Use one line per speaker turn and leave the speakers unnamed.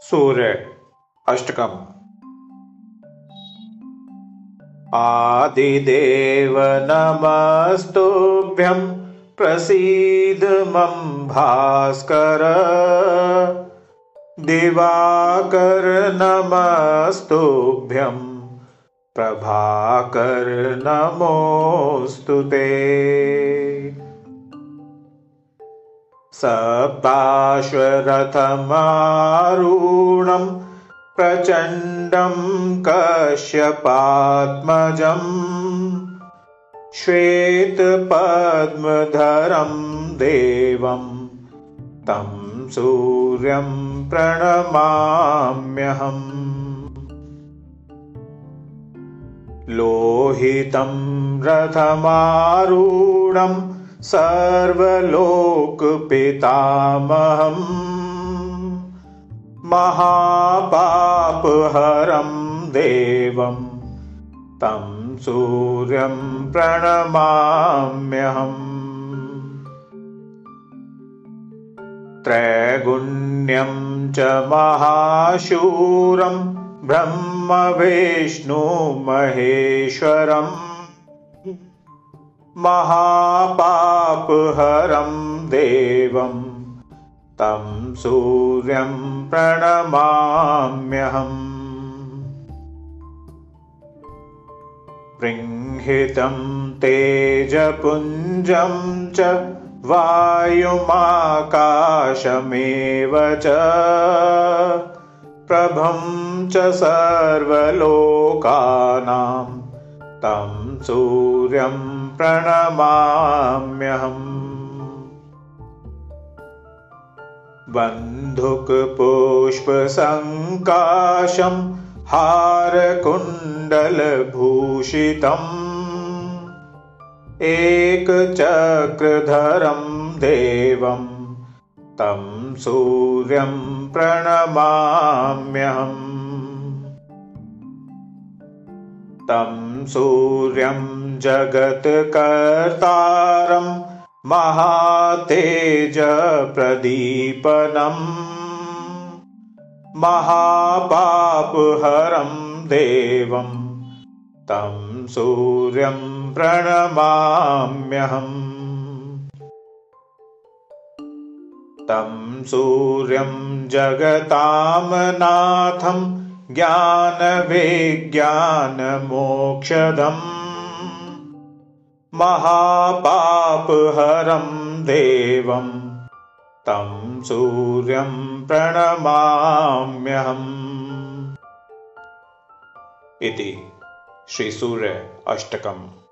सूर्य अष्टकम्। आदिदेव नमस्तुभ्यं प्रसीद मम भास्कर। दिवाकर नमस्तुभ्यं प्रभाकर नमोऽस्तु ते सप्ताश्वरथमारूढं प्रचण्डं कश्यपात्मजम् श्वेतपद्मधरं देवं तं सूर्यं प्रणमाम्यहम् लोहितं रथमारूढम् सर्वलोकपितामहम् महापापहरं देवं तं सूर्यं प्रणमाम्यहम् त्रैगुण्यं च महाशूरं ब्रह्मविष्णुमहेश्वरम् महापापहरं देवं तं सूर्यं प्रणमाम्यहम्। बृंहितं तेजपुञ्जं च वायुमाकाशमेव च। प्रभं च सर्वलोकानां तं सूर्यं प्रणमाम्यहम्। बन्धुकपुष्पसङ्काशं हारकुण्डलभूषितम्। एकचक्रधरं देवं तं सूर्यं प्रणमाम्यहम्। तं सूर्यं जगत्कर्तारं महातेजप्रदीपनम् महापापहरं देवं तं सूर्यं प्रणमाम्यहम् तं सूर्यं जगतां नाथम् ज्ञानविज्ञानमोक्षदम् महापापहरं देवं तं सूर्यं प्रणमाम्यहम्। इति श्रीसूर्य अष्टकम्